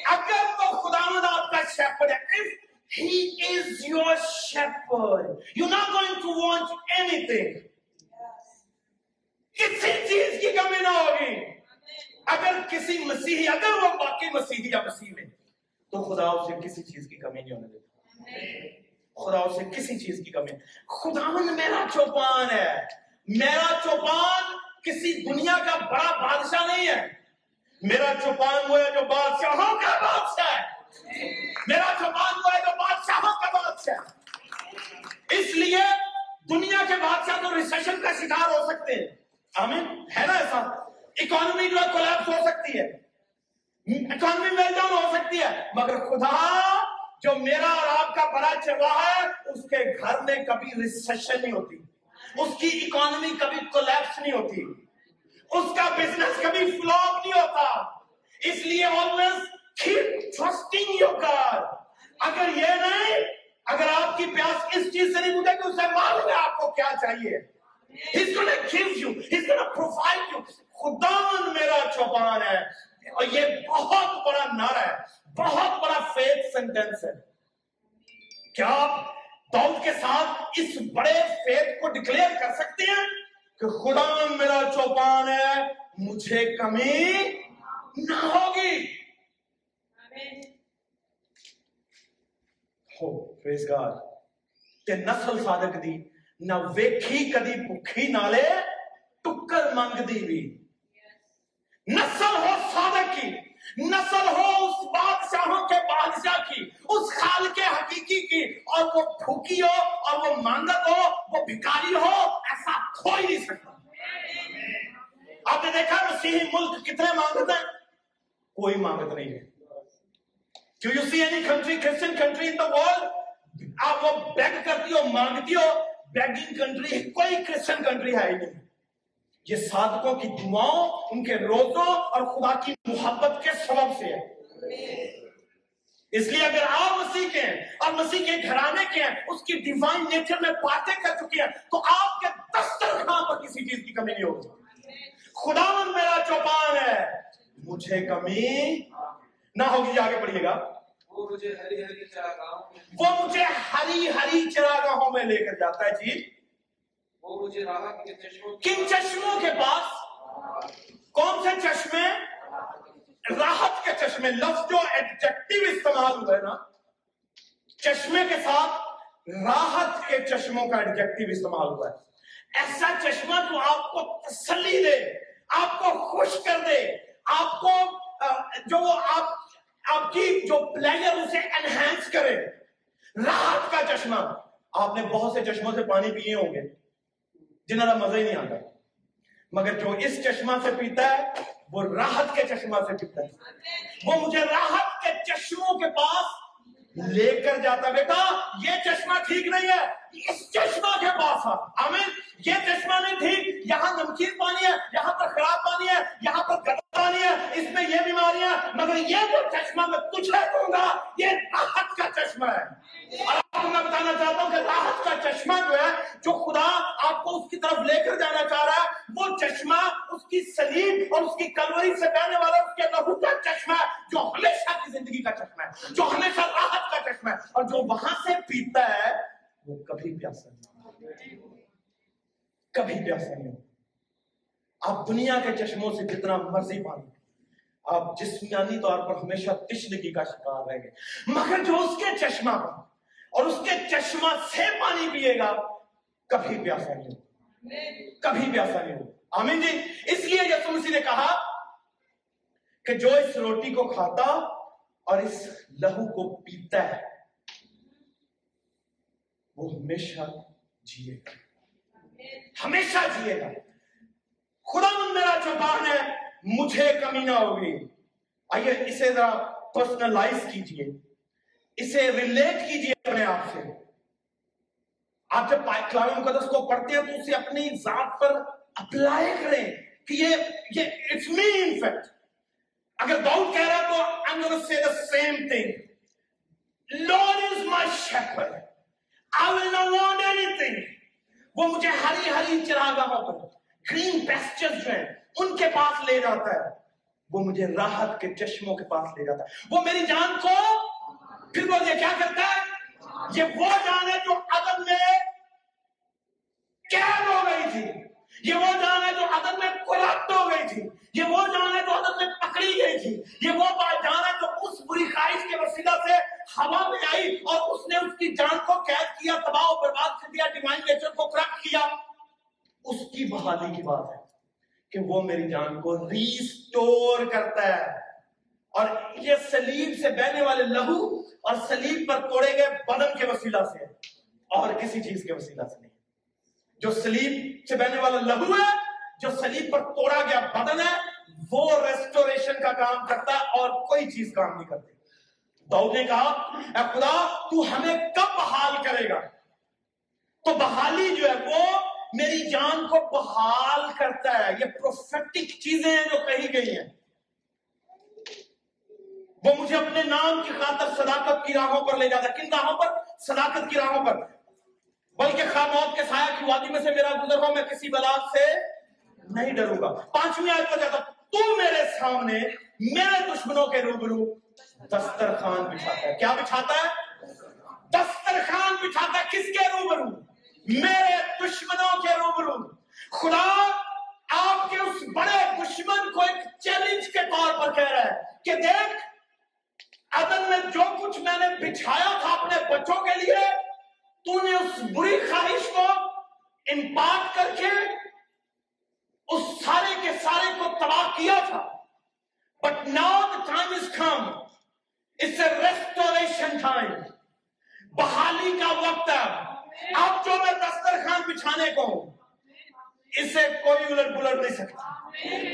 اگر وہ خداوند آپ کا شیپرڈ ہے if he is your shepherd you're not going to want anything. کسی چیز کی کمی نہ ہوگی۔ اگر کسی مسیحی، اگر وہ باقی مسیحی یا مسیح میں تو خدا اسے کسی چیز کی کمی نہیں ہونے دیتا۔ خدا اسے کسی چیز کی کمی خداوند میرا چوپان ہے۔ میرا چوپان کسی دنیا کا بڑا بادشاہ نہیں ہے۔ میرا چوپان وہ ہے جو بادشاہوں کا بادشاہ ہے۔ میرا چوپان وہ ہے جو بادشاہوں کا بادشاہ ہے۔ اس لیے دنیا کے بادشاہ تو ریسیشن کا شکار ہو سکتے ہیں۔ آمین؟ ہے نا ایسا؟ اکانومی جو کولیپس ہو سکتی ہے۔ اکانومی میل ڈاؤن ہو سکتی ہے۔ مگر خدا جو میرا اور آپ کا بڑا چلوا ہے، اس کے گھر میں کبھی ریسیشن نہیں ہوتی۔ اس کی اکانومی کبھی کولیپس نہیں ہوتی۔ اس کا بزنس کبھی فلوپ نہیں ہوتا۔ اس لیے always keep trusting your God اگر یہ نہیں، اگر آپ کی پیاس اس چیز سے نہیں بجھے کہ اسے معلوم ہے آپ کو کیا چاہیے۔ He's gonna give you He's gonna provide you. خداون میرا چوپان ہے. اور یہ بہت بڑا نعرہ ہے. بہت بڑا فیتھ سینٹینس ہے. کیا آپ داؤد کے ساتھ اس بڑے فیتھ کو ڈکلیئر کر سکتے ہیں کہ خدا میرا چوپان ہے؟ مجھے کمی نہ ہوگی. ہو پریز گاڈ تے نسل صادق دی نہ ویکھی کدی بھکھی نالے ٹکر منگ دی بھی نسل ہو صادق کی نسل ہو اس بادشاہوں کے بادشاہ کی اس خال کے حقیقی کی اور وہ بھوکی ہو اور وہ مانگت ہو وہ بھکاری ہو ایسا ہو ہی نہیں سکتا آپ نے دیکھا مسیحی ملک کتنے مانگت ہیں کوئی مانگت نہیں ہے Do you see any country, Christian country in the world? آپ وہ بیگ کرتی ہو مانگتی ہو بیگنگ کنٹری کوئی کرسچن کنٹری ہے ہی نہیں۔ یہ صادقوں کی دعاؤں، ان کے روزوں اور خدا کی محبت کے سبب سے ہے۔ اس لیے اگر آپ مسیح کے ہیں، اور مسیح کے گھرانے کے ہیں، اس کی ڈیوائن نیچر میں باتیں کر چکی ہیں، تو آپ کے دسترخوان پر کسی چیز کی کمی نہیں ہوگی۔ خداون میرا چوپان ہے۔ مجھے کمی نہ ہوگی، آگے پڑھیے گا۔ وہ مجھے ہری ہری چراگاہوں میں لے کر جاتا ہے جی۔ وہ مجھے راحت کے چشموں کن چشموں کے پاس؟ کون سے چشمے؟ راحت کے چشمے۔ لفظ جو ایڈجیکٹیو استعمال ہوئے نا۔ چشمے کے ساتھ راحت کے چشموں کا ایڈجیکٹیو استعمال ہوا ہے۔ ایسا چشمہ جو آپ کو تسلی دے آپ کو خوش کر دے آپ کو جو آپ آپ کی جی، جو پلیئر اسے انہینس کرے۔ رات کا چشمہ۔ آپ نے بہت سے چشموں سے پانی پیئے ہوں گے۔ جنہیں مزہ ہی نہیں آتا۔ مگر جو اس چشمہ سے پیتا ہے، وہ راحت کے چشمہ سے پیتا ہے۔ وہ مجھے راحت کے چشموں کے پاس لے کر جاتا بیٹا، یہ چشمہ ٹھیک نہیں ہے۔ اس چشمہ کے پاس آمین۔ یہ چشمہ نہیں ٹھیک۔ یہاں نمکین پانی ہے، یہاں پر خراب پانی ہے، یہاں پر گدا اس میں یہ بیماریاں، مگر یہ جو چشمہ میں تجھے دوں گا، یہ راحت کا چشمہ ہے۔ آپ میں بتانا چاہتا ہوں کہ راحت کا چشمہ جو ہے، جو خدا آپ کو اس کی طرف لے کر جانا چاہ رہا ہے، وہ چشمہ اس کی سلیب اور اس کی کلوری سے بہنے والا، اس کے لہو کا چشمہ ہے، جو ہمیشہ کی زندگی کا چشمہ ہے، جو ہمیشہ راحت کا چشمہ ہے۔ اور جو وہاں سے پیتا ہے، وہ کبھی پیاسا نہیں۔ کبھی پیاسا نہیں۔ ہوتا آپ دنیا کے چشموں سے جتنا مرضی پانی آپ جسمانی طور پر ہمیشہ تشنگی کا شکار رہیں گے۔ مگر جو اس کے چشمہ اور اس کے چشمہ سے پانی پیے گا، کبھی پیاسا نہیں ہوگا کبھی پیاسا نہیں ہو آمین جی۔ اس لیے یسو مسیح نے کہا کہ جو اس روٹی کو کھاتا اور اس لہو کو پیتا ہے، وہ ہمیشہ جیے گا۔ ہمیشہ جیے گا۔ خدا من میرا چوپان ہے، مجھے کمی نہ ہوگی۔ آئیے اسے ذرا پرسنلائز کیجیے۔ اسے ریلیٹ کیجیے اپنے آپ سے۔ آپ جب کلام مقدس کو پڑھتے ہیں تو اسے اپنی ذات پر اپلائی کریں کہ یہ یہ اٹس می ان فیکٹ اگر داؤد کہہ رہا تو I'm going to say the same thing Lord is my shepherd I will not want anything وہ مجھے ہری ہری چراگاہوں پر گرین پیسچرز جو ہیں ان کے پاس لے جاتا ہے وہ مجھے راحت کے چشموں کے پاس لے جاتا ہے وہ میری جان کو پھر وہ یہ کیا کرتا ہے یہ وہ جان ہے جو عدم میں قید ہو گئی تھی یہ وہ جان ہے جو عدم میں کرپٹ ہو گئی تھی یہ وہ جان ہے جو عدم میں پکڑی گئی تھی یہ وہ جان ہے جو اس بری خواہش کے وسیلہ سے ہوا میں آئی اور اس نے اس کی جان کو قید کیا تباہ و برباد کر دیا ڈیوائن نیچر کو کرپٹ کیا اس کی بحالی کی بات ہے کہ وہ میری جان کو ریسٹور کرتا ہے۔ اور یہ سلیب سے بہنے والے لہو اور سلیب پر توڑے گئے بدن کے وسیلہ سے اور کسی چیز کے وسیلہ سے نہیں۔ جو سلیب سے بہنے والا لہو ہے، جو سلیب پر توڑا گیا بدن ہے، وہ ریسٹوریشن کا کام کرتا ہے اور کوئی چیز کام نہیں کرتی۔ داؤد نے کہا، اے خدا، تو ہمیں کب بحال کرے گا؟ تو بحالی جو ہے وہ میری جان کو بحال کرتا ہے۔ یہ پروفیٹک چیزیں ہیں جو کہی گئی ہیں۔ وہ مجھے اپنے نام کی خاطر صداقت کی راہوں پر لے جاتا ہے۔ کن راہوں پر؟ صداقت کی راہوں پر۔ بلکہ خاموت کے سایہ کی وادی میں سے میرا گزر ہو، میں کسی بلاک سے نہیں ڈروں گا۔ پانچویں آیت پر جاتا تو میرے سامنے میرے دشمنوں کے روبرو دسترخوان بچھاتا ہے۔ کیا بچھاتا ہے؟ دسترخوان بچھاتا ہے۔ کس کے روبرو؟ میرے دشمنوں کے روبرو۔ خدا آپ کے اس بڑے دشمن کو ایک چیلنج کے طور پر کہہ رہا ہے کہ دیکھ، عدل میں جو کچھ میں نے بچھایا تھا اپنے بچوں کے لیے تو نے اس بری خواہش کو امپارٹ کر کے اس سارے کے سارے کو تباہ کیا تھا۔ But now the time is come it's a restoration time بحالی کا وقت ہے۔ اب جو میں دسترخوان بچھانے کو ہوں اسے کوئی الٹ پلٹ نہیں سکتا۔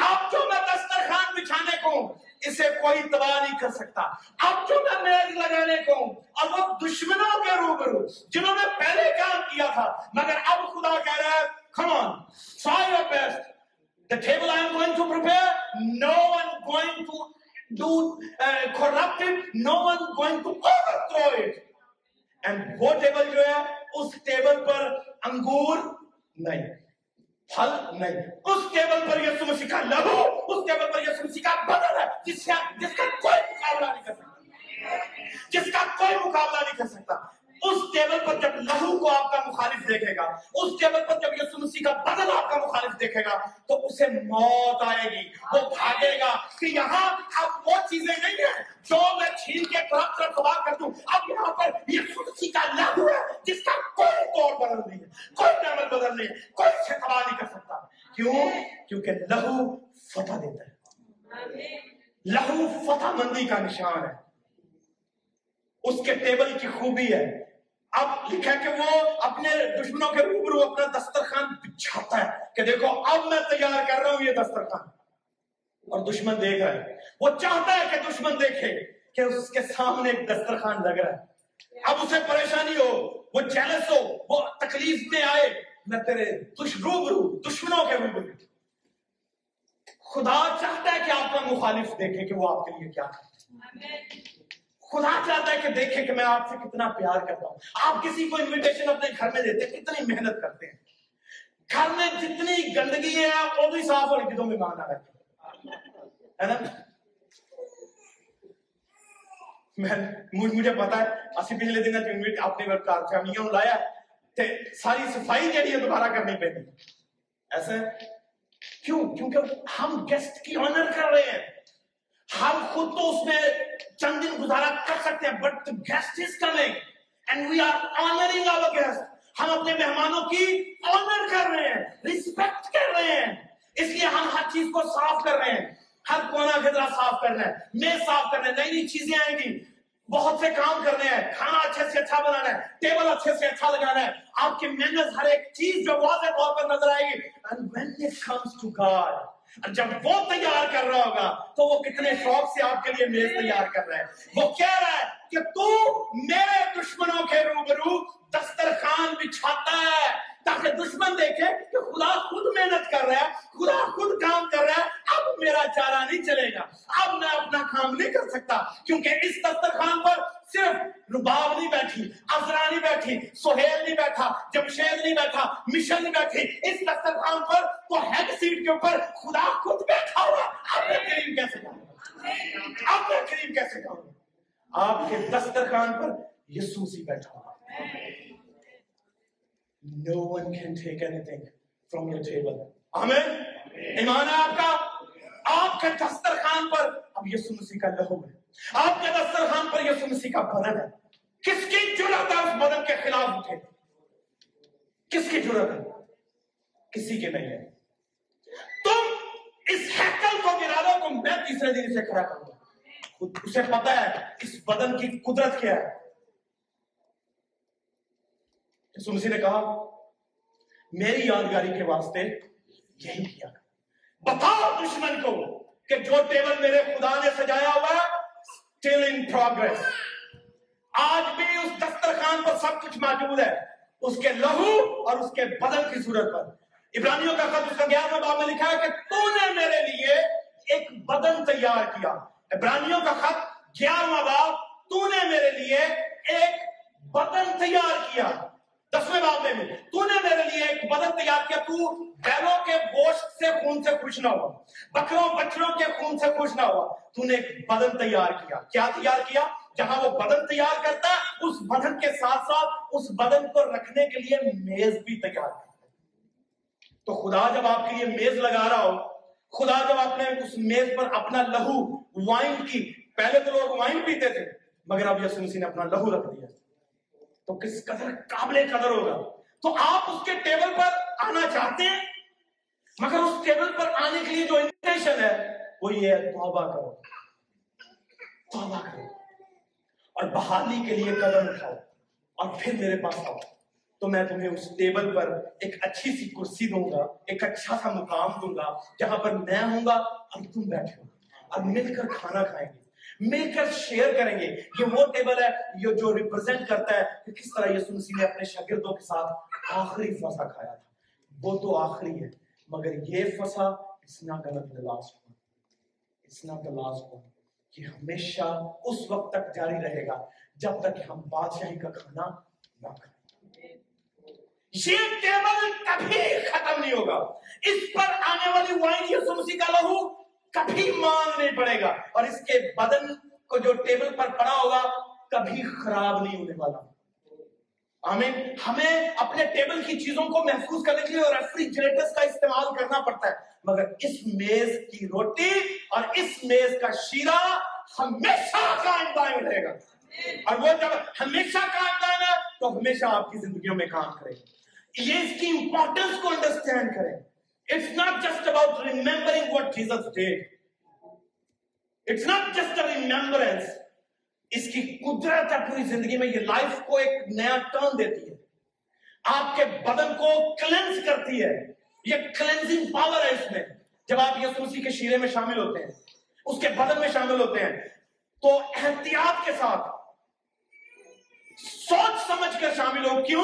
اب جو میں دسترخوان بچھانے کو ہوں اسے کوئی تباہ نہیں کر سکتا۔ اب جو میں میز لگانے کو ہوں اور وہ دشمنوں کے روبرو جنہوں نے پہلے کام کیا تھا مگر اب خدا کہہ رہا ہے come on try your best. The table I am going to prepare, no one going to do uh, corrupt it, no one going to overthrow it. And وہ table جو ہے اس ٹیبل پر انگور نہیں، پھل نہیں۔ اس ٹیبل پر یسو مسیح کا لہو، اس ٹیبل پر یسو مسیح کا بدل ہے، جس جس کا کوئی مقابلہ نہیں کر سکتا۔ جس کا کوئی مقابلہ نہیں کر سکتا۔ اس ٹیبل پر جب لہو کو آپ کا مخالف دیکھے گا، اس ٹیبل پر جب یسوع مسیح کا بدن آپ کا مخالف دیکھے گا، تو اسے موت آئے گی، وہ بھاگے گا کہ یہاں اب وہ چیزیں نہیں ہیں جو میں چھین کے طرف طرف تباہ کر دوں اب یہاں پر یسوع مسیح کا لہو ہے، جس کا کوئی توڑ بدل نہیں ہے، کوئی ٹیبل بدل نہیں ہے، کوئی اسے تباہ نہیں کر سکتا۔ کیوں؟ کیونکہ لہو فتح دیتا ہے۔ لہو فتح مندی کا نشان ہے۔ اس کے ٹیبل کی خوبی ہے۔ اب لکھا کہ وہ اپنے دشمنوں کے روبرو اپنا دسترخوان بچھاتا ہے کہ دیکھو اب میں تیار کر رہا ہوں یہ دسترخوان۔ اور دشمن دیکھ رہا ہے۔ وہ چاہتا ہے کہ دشمن دیکھے کہ اس کے سامنے ایک دسترخوان لگ رہا ہے۔ اب اسے پریشانی ہو، وہ جیلس ہو، وہ تکلیف میں آئے۔ میں تیرے دش، روبرو، دشمنوں کے روبرو۔ خدا چاہتا ہے کہ آپ کا مخالف دیکھے کہ وہ آپ کے لیے کیا کرتا ہے۔ خدا چاہتا ہے کہ دیکھے کہ میں آپ سے کتنا پیار کرتا ہوں۔ آپ کسی کو انویٹیشن اپنے گھر میں دیتے ہیں، کتنی محنت کرتے ہیں۔ گھر میں جتنی گندگی ہے، وہ بھی صاف اور گدوں میں ماننا رہتے ہے نا؟ میں مجھے پتا ہے، اسی پچھلے دن اپنے گھر کار فیملیاں لایا، تے ساری صفائی جہی ہے دوبارہ کرنی پڑی۔ ایسا کیوں؟ کیونکہ ہم گیسٹ کی آنر کر رہے ہیں۔ ہم خود تو اس میں چند دن گزارا کر سکتے ہیں but guest is coming and we are honouring our guest ہم اپنے مہمانوں کی آنر کر رہے ہیں ریسپیکٹ کر رہے ہیں۔ اس لیے ہم ہر چیز کو صاف کر رہے ہیں۔ ہر کونا خدرہ صاف کر رہے ہیں میز صاف کر رہے ہیں، نئی نئی چیزیں آئیں گی۔ بہت سے کام کرنے ہیں، کھانا اچھے سے اچھا بنانا ہے، ٹیبل اچھے سے اچھا لگانا ہے۔ آپ کے مینرز ہر ایک چیز جو واضح طور پر نظر آئے گی۔ And when it comes to God جب وہ تیار کر رہا ہوگا تو وہ کتنے شوق سے آپ کے لیے میز تیار کر رہا ہے۔ وہ کہہ رہا ہے کہ تو میرے دشمنوں کے روبرو دسترخوان بچھاتا ہے۔ تاکہ دشمن دیکھے کہ خدا خود محنت کر رہا ہے، خدا خود کام کر رہا ہے۔ اب میرا چارہ نہیں چلے گا۔ اب میں اپنا کام نہیں کر سکتا، کیونکہ اس دسترخوان پر صرف رباب نہیں بیٹھی ازرا نہیں بیٹھی، سہیل نہیں بیٹھا، جمشید نہیں بیٹھا، مشن نہیں بیٹھی۔ اس دسترخوان پر تو ہیڈ سیٹ کے اوپر خدا خود بیٹھا ہوا اب میں کریم کیسے جاؤں؟ اب میں کریم کیسے جاؤں؟ آپ کے دسترخوان پر یسوع مسیح بیٹھا ہوا No one can take anything from your table. Amen. ایمان ہے آپ کا؟ آپ کے دسترخوان پر اب یسوع مسیح کا لہو ہے۔ آپ کے دسترخوان پر یسوع مسیح کا بدن ہے۔ کس کی جرت ہے اس بدن کے خلاف اٹھے؟ کس کی جرت ہے؟ کسی کے نہیں ہے۔ تم اس ہیکل کو گرا دو تو میں تیسرے دن اسے کھڑا کروں گا۔ اسے پتا ہے اس بدن کی قدرت کیا ہے۔ یسوع مسیح نے کہا، میری یادگاری کے واسطے یہی کیا۔ بتاؤ دشمن کو کہ جو ٹیبل میرے خدا نے سجایا ہوا ہے still in progress. آج بھی اس دسترخوان پر سب کچھ موجود ہے۔ اس کے لہو اور اس کے بدن کی صورت پر۔ ابراہیمیوں کا خط اس کا گیارہ باب میں لکھا ہے کہ تو نے میرے لیے ایک بدن تیار کیا۔ ابراہیمیوں کا خط گیارہواں باب، تو نے میرے لیے ایک بدن تیار کیا۔ دسویں باب میں تو نے میرے لیے ایک بدن تیار کیا، تو بیلوں کے گوشت سے خون سے خوش نہ ہوا، بکروں بچڑوں کے خون سے خوش نہ ہوا، تو نے ایک بدن تیار کیا۔ کیا تیار کیا؟ جہاں وہ بدن تیار کرتا ہے اس بدن کے ساتھ ساتھ اس بدن کو رکھنے کے لیے میز بھی تیار کرتا تو خدا جب آپ کے لیے میز لگا رہا ہو، خدا جب آپ نے اس میز پر اپنا لہو وائن کی، پہلے تو لوگ وائن پیتے تھے، مگر اب یسوع مسیح نے اپنا لہو رکھ دیا۔ تو کس قدر قابل قدر ہوگا؟ تو آپ اس کے ٹیبل پر آنا چاہتے ہیں؟ مگر اس ٹیبل پر آنے کے لیے جو انویٹیشن ہے، وہ یہ ہے، توبہ کرو۔ توبہ کرو۔ اور بحالی کے لیے قدم اٹھاؤ۔ اور پھر میرے پاس آؤ۔ تو میں تمہیں اس ٹیبل پر ایک اچھی سی کرسی دوں گا، ایک اچھا سا مقام دوں گا، جہاں پر میں ہوں گا اور تم بیٹھے ہو۔ اور مل کر کھانا کھائیں گے۔ مل کر شیئر کریں گے یہ وہ ٹیبل ہے، یہ جو ریپرزینٹ کرتا ہے کہ کس طرح یسوع مسیح نے اپنے شاگردوں کے ساتھ آخری فسا کھایا تھا۔ وہ تو آخری ہے، مگر یہ فسا اس نہ غلط دلاس ہوا اس نہ دلاس ہوا یہ ہمیشہ اس وقت تک جاری رہے گا جب تک ہم بادشاہی کا کھانا نہ کھائیں۔ یہ ٹیبل کبھی ختم نہیں ہوگا۔ اس پر آنے والی وائن یسوع مسیح کا لہو کبھی مانگ نہیں پڑے گا۔ اور اس کے بدن کو جو ٹیبل پر پڑا ہوگا، کبھی خراب نہیں ہونے والا۔ آمین۔ ہمیں اپنے ٹیبل کی چیزوں کو محفوظ کرنے کے لیے ریفریجریٹرز کا استعمال کرنا پڑتا ہے۔ مگر اس میز کی روٹی اور اس میز کا شیرہ ہمیشہ قائم دائم رہے گا۔ اور وہ جب ہمیشہ قائم دائم ہے، تو ہمیشہ آپ کی زندگیوں میں کام کرے گا یہ اس کی امپورٹنس کو انڈرسٹینڈ کریں it's not just about remembering what Jesus did it's not just remembrance اس کی قدرت ہے پوری زندگی میں یہ لائف کو ایک نیا ٹرن دیتی ہے آپ کے بدن کو کلینز کرتی ہے یہ کلینزنگ پاور ہے اس میں جب آپ یسوع کے شیرے میں شامل ہوتے ہیں اس کے بدن میں شامل ہوتے ہیں تو احتیاط کے ساتھ سوچ سمجھ کر شامل ہو. کیوں؟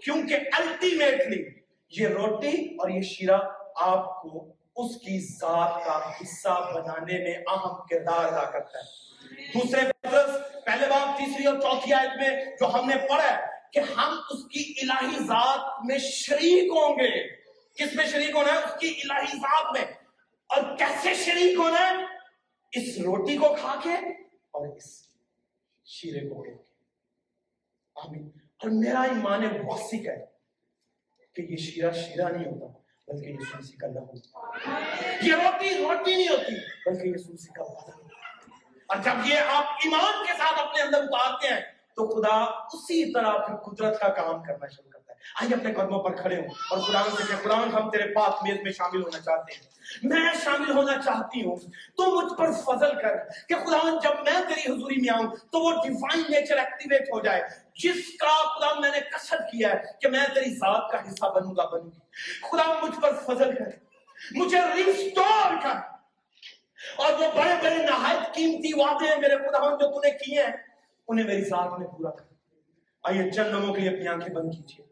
کیونکہ الٹیمیٹلی یہ روٹی اور یہ شیرہ آپ کو اس کی ذات کا حصہ بنانے میں اہم کردار ادا کرتا ہے۔ دوسرے پترس پہلے باب، تیسری اور چوتھی آیت میں جو ہم نے پڑھا ہے کہ ہم اس کی الہی ذات میں شریک ہوں گے۔ کس میں شریک ہونا ہے؟ اس کی الہی ذات میں۔ اور کیسے شریک ہونا ہے؟ اس روٹی کو کھا کے اور اس شیرے کو کے۔ آمین۔ اور میرا ایمان واثق ہے کہ یہ شیرہ شیرہ نہیں ہوتا۔ بلکہ یسوع مسیح کا لہو یہ روٹی روٹی نہیں ہوتی بلکہ یسوع مسیح کا بدن اور جب یہ آپ ایمان کے ساتھ اپنے اندر اتارتے ہیں تو خدا اسی طرح پھر قدرت کا کام کرنا شروع کرتا ہے آئیے اپنے قدموں پر کھڑے ہوں اور خدا سے کہ خدا ہم تیرے پاک میز میں شامل ہونا چاہتے ہیں۔ میں شامل ہونا چاہتی ہوں۔ تو مجھ پر فضل کر کہ خدا جب میں تیری حضوری میں آؤں تو وہ ڈیوائن نیچر ایکٹیویٹ ہو جائے، جس کا خدا میں نے قصد کیا ہے کہ میں تیری ذات کا حصہ بنوں گا، بنوں گی۔ خدا مجھ پر فضل کر۔ مجھے ریسٹور کر۔ اور وہ بڑے بڑے نہایت قیمتی وعدے ہیں میرے خدا جو تو نے کیے ہیں، انہیں میری ذات میں پورا کر۔ آئیے چند لوگوں کے لیے اپنی آنکھیں بند کیجیے۔